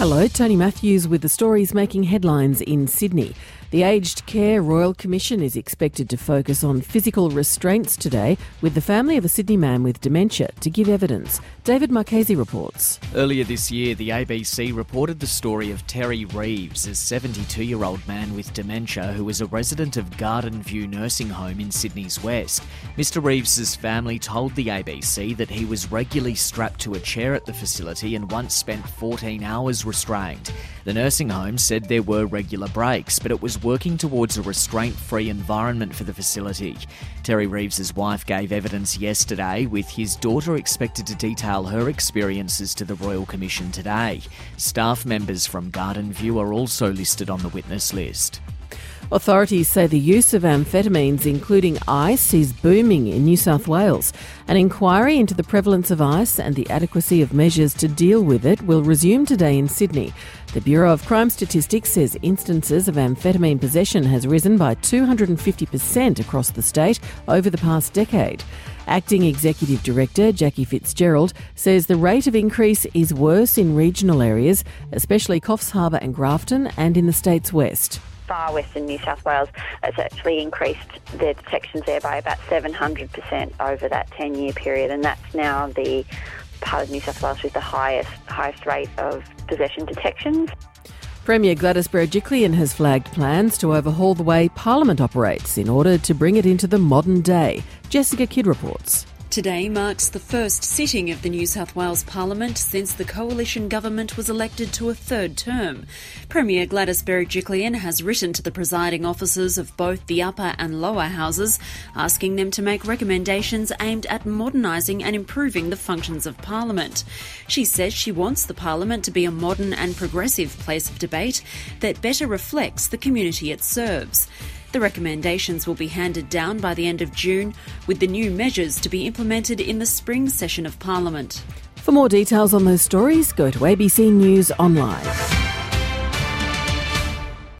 Hello, Tony Matthews with the stories making headlines in Sydney. The Aged Care Royal Commission is expected to focus on physical restraints today with the family of a Sydney man with dementia to give evidence. David Marchese reports. Earlier this year, the ABC reported the story of Terry Reeves, a 72 year old man with dementia who was a resident of Garden View Nursing Home in Sydney's West. Mr. Reeves's family told the ABC that he was regularly strapped to a chair at the facility and once spent 14 hours restrained. The nursing home said there were regular breaks, but it was working towards a restraint free environment for the facility. Terry Reeves's wife gave evidence yesterday, with his daughter expected to detail her experiences to the Royal Commission today. Staff members from Garden View are also listed on the witness list. Authorities say the use of amphetamines, including ice, is booming in New South Wales. An inquiry into the prevalence of ice and the adequacy of measures to deal with it will resume today in Sydney. The Bureau of Crime Statistics says instances of amphetamine possession has risen by 250% across the state over the past decade. Acting Executive Director Jackie Fitzgerald says the rate of increase is worse in regional areas, especially Coffs Harbour and Grafton, and in the state's west far western New South Wales, it's actually increased their detections there by about 700% over that 10 year period, and that's now the part of New South Wales with the highest, highest rate of possession detections. Premier Gladys Berejiklian has flagged plans to overhaul the way Parliament operates in order to bring it into the modern day. Jessica Kidd reports. Today marks the first sitting of the New South Wales Parliament since the coalition government was elected to a third term. Premier Gladys Berejiklian has written to the presiding officers of both the upper and lower houses, asking them to make recommendations aimed at modernising and improving the functions of Parliament. She says she wants the Parliament to be a modern and progressive place of debate that better reflects the community it serves. The recommendations will be handed down by the end of June, with the new measures to be implemented in the spring session of Parliament. For more details on those stories, go to ABC News Online.